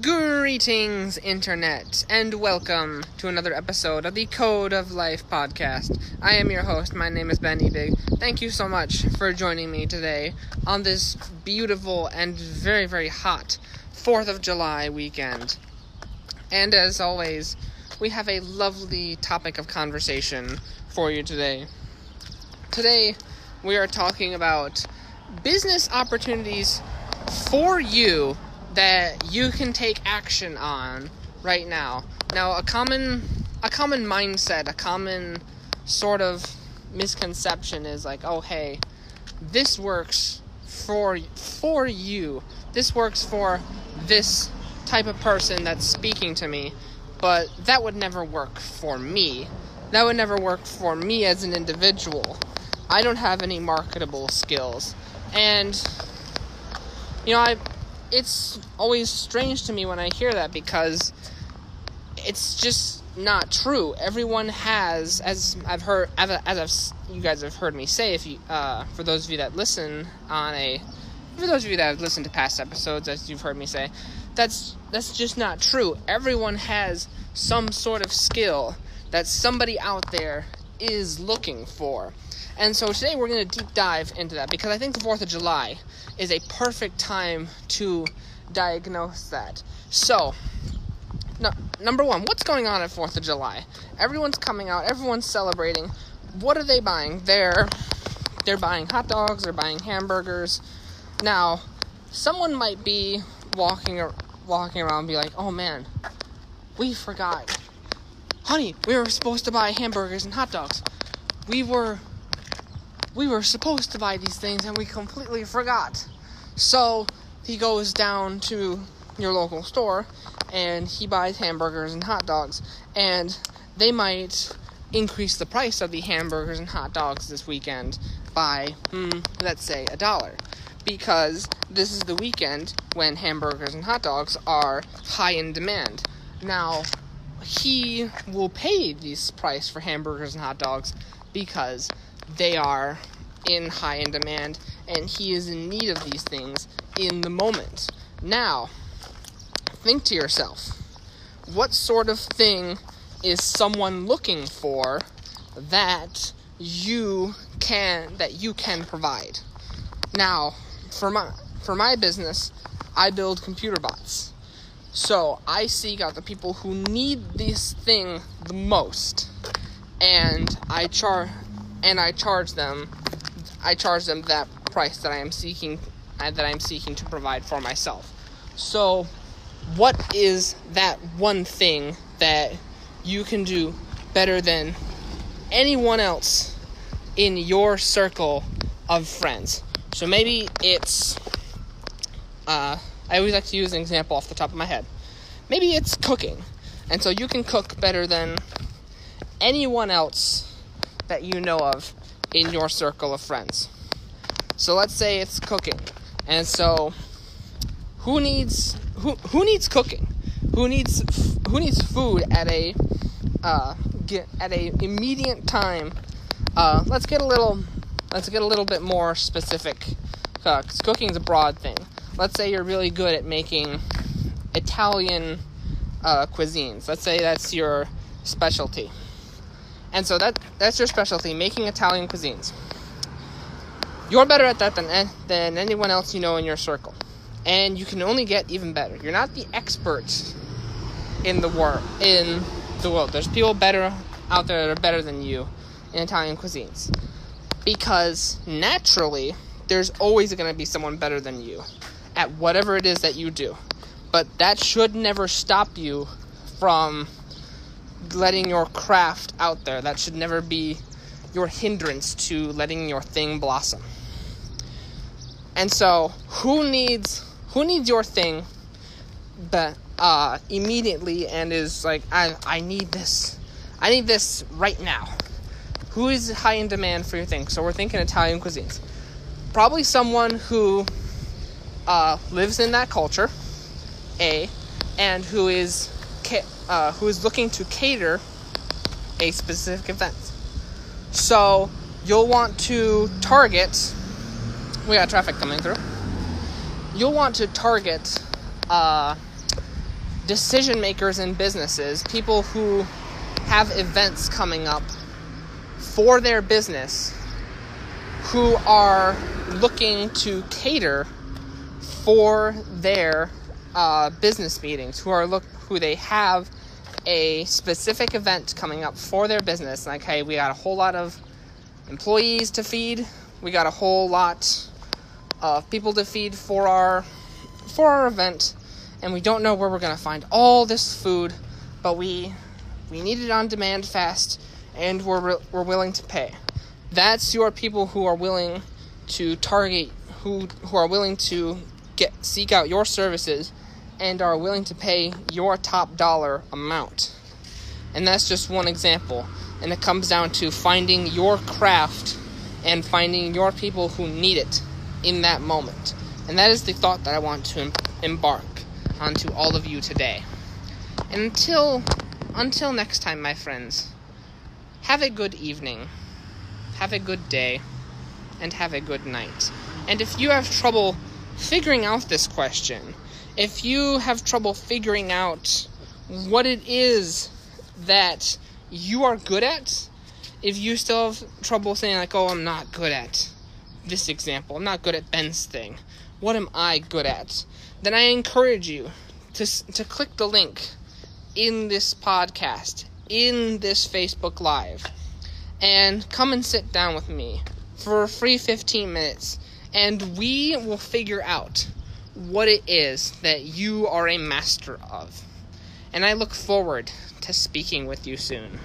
Greetings, Internet, and welcome to another episode of the Code of Life podcast. I am your host. My name is Ben Ebig. Thank you so much for joining me today on this beautiful and very, very hot 4th of July weekend. And as always, we have a lovely topic of conversation for you today. Today, we are talking about business opportunities for you that you can take action on right now. Now, a common a common mindset, a common sort of misconception is like, "Oh, hey, this works for for you. This works for this type of person that's speaking to me, but that would never work for me. That would never work for me as an individual. I don't have any marketable skills." And you know, I it's always strange to me when I hear that because it's just not true. Everyone has, as I've heard, as, I've, you guys have heard me say, if you, uh, for those of you that listen on a, for those of you that have listened to past episodes, as you've heard me say, that's that's just not true. Everyone has some sort of skill that somebody out there is looking for. And so today we're going to deep dive into that because I think the 4th of July is a perfect time to diagnose that. So, no, number one, what's going on at 4th of July? Everyone's coming out, everyone's celebrating. What are they buying? They're they're buying hot dogs, they're buying hamburgers. Now, someone might be walking walking around and be like, "Oh man, we forgot. Honey, we were supposed to buy hamburgers and hot dogs. We were we were supposed to buy these things and we completely forgot. So he goes down to your local store and he buys hamburgers and hot dogs. And they might increase the price of the hamburgers and hot dogs this weekend by, hmm, let's say, a dollar. Because this is the weekend when hamburgers and hot dogs are high in demand. Now, he will pay this price for hamburgers and hot dogs because they are in high in demand and he is in need of these things in the moment. Now, think to yourself what sort of thing is someone looking for that you can that you can provide now for my for my business i build computer bots so i seek out the people who need this thing the most and i char and I charge them I charge them that price that I am seeking uh, that I'm seeking to provide for myself. So what is that one thing that you can do better than anyone else in your circle of friends? So maybe it's uh, I always like to use an example off the top of my head. Maybe it's cooking. And so you can cook better than anyone else that you know of in your circle of friends. So let's say it's cooking. And so who needs who who needs cooking? Who needs who needs food at a uh, get at a immediate time? Uh, let's get a little let's get a little bit more specific. Uh, cause cooking is a broad thing. Let's say you're really good at making Italian uh, cuisines. Let's say that's your specialty. And so that that's your specialty, making Italian cuisines. You're better at that than than anyone else you know in your circle. And you can only get even better. You're not the expert in the world in the world. There's people better out there that are better than you in Italian cuisines. Because naturally, there's always going to be someone better than you at whatever it is that you do. But that should never stop you from letting your craft out there. That should never be your hindrance to letting your thing blossom. And so, who needs who needs your thing but uh, immediately and is like I I need this. I need this right now. Who is high in demand for your thing? So we're thinking Italian cuisines. Probably someone who uh, lives in that culture, A, and who is uh, who is looking to cater a specific event. So you'll want to target. We got traffic coming through. You'll want to target uh, decision makers in businesses, people who have events coming up for their business, who are looking to cater for their uh, business meetings, who are look who they have a specific event coming up for their business. Like, hey, we got a whole lot of employees to feed. We got a whole lot of people to feed for our for our event, and we don't know where we're gonna find all this food, but we we need it on demand fast, and we're we're willing to pay. That's your people who are willing to target who who are willing to get seek out your services and are willing to pay your top dollar amount. And that's just one example. And it comes down to finding your craft and finding your people who need it in that moment. And that is the thought that I want to embark onto all of you today. And until until next time, my friends, have a good evening, have a good day, and have a good night. And if you have trouble figuring out this question, if you have trouble figuring out what it is that you are good at, if you still have trouble saying, like, oh, I'm not good at this example, I'm not good at Ben's thing, what am I good at? Then I encourage you to, to click the link in this podcast, in this Facebook Live, and come and sit down with me for a free 15 minutes, and we will figure out what it is that you are a master of. And I look forward to speaking with you soon.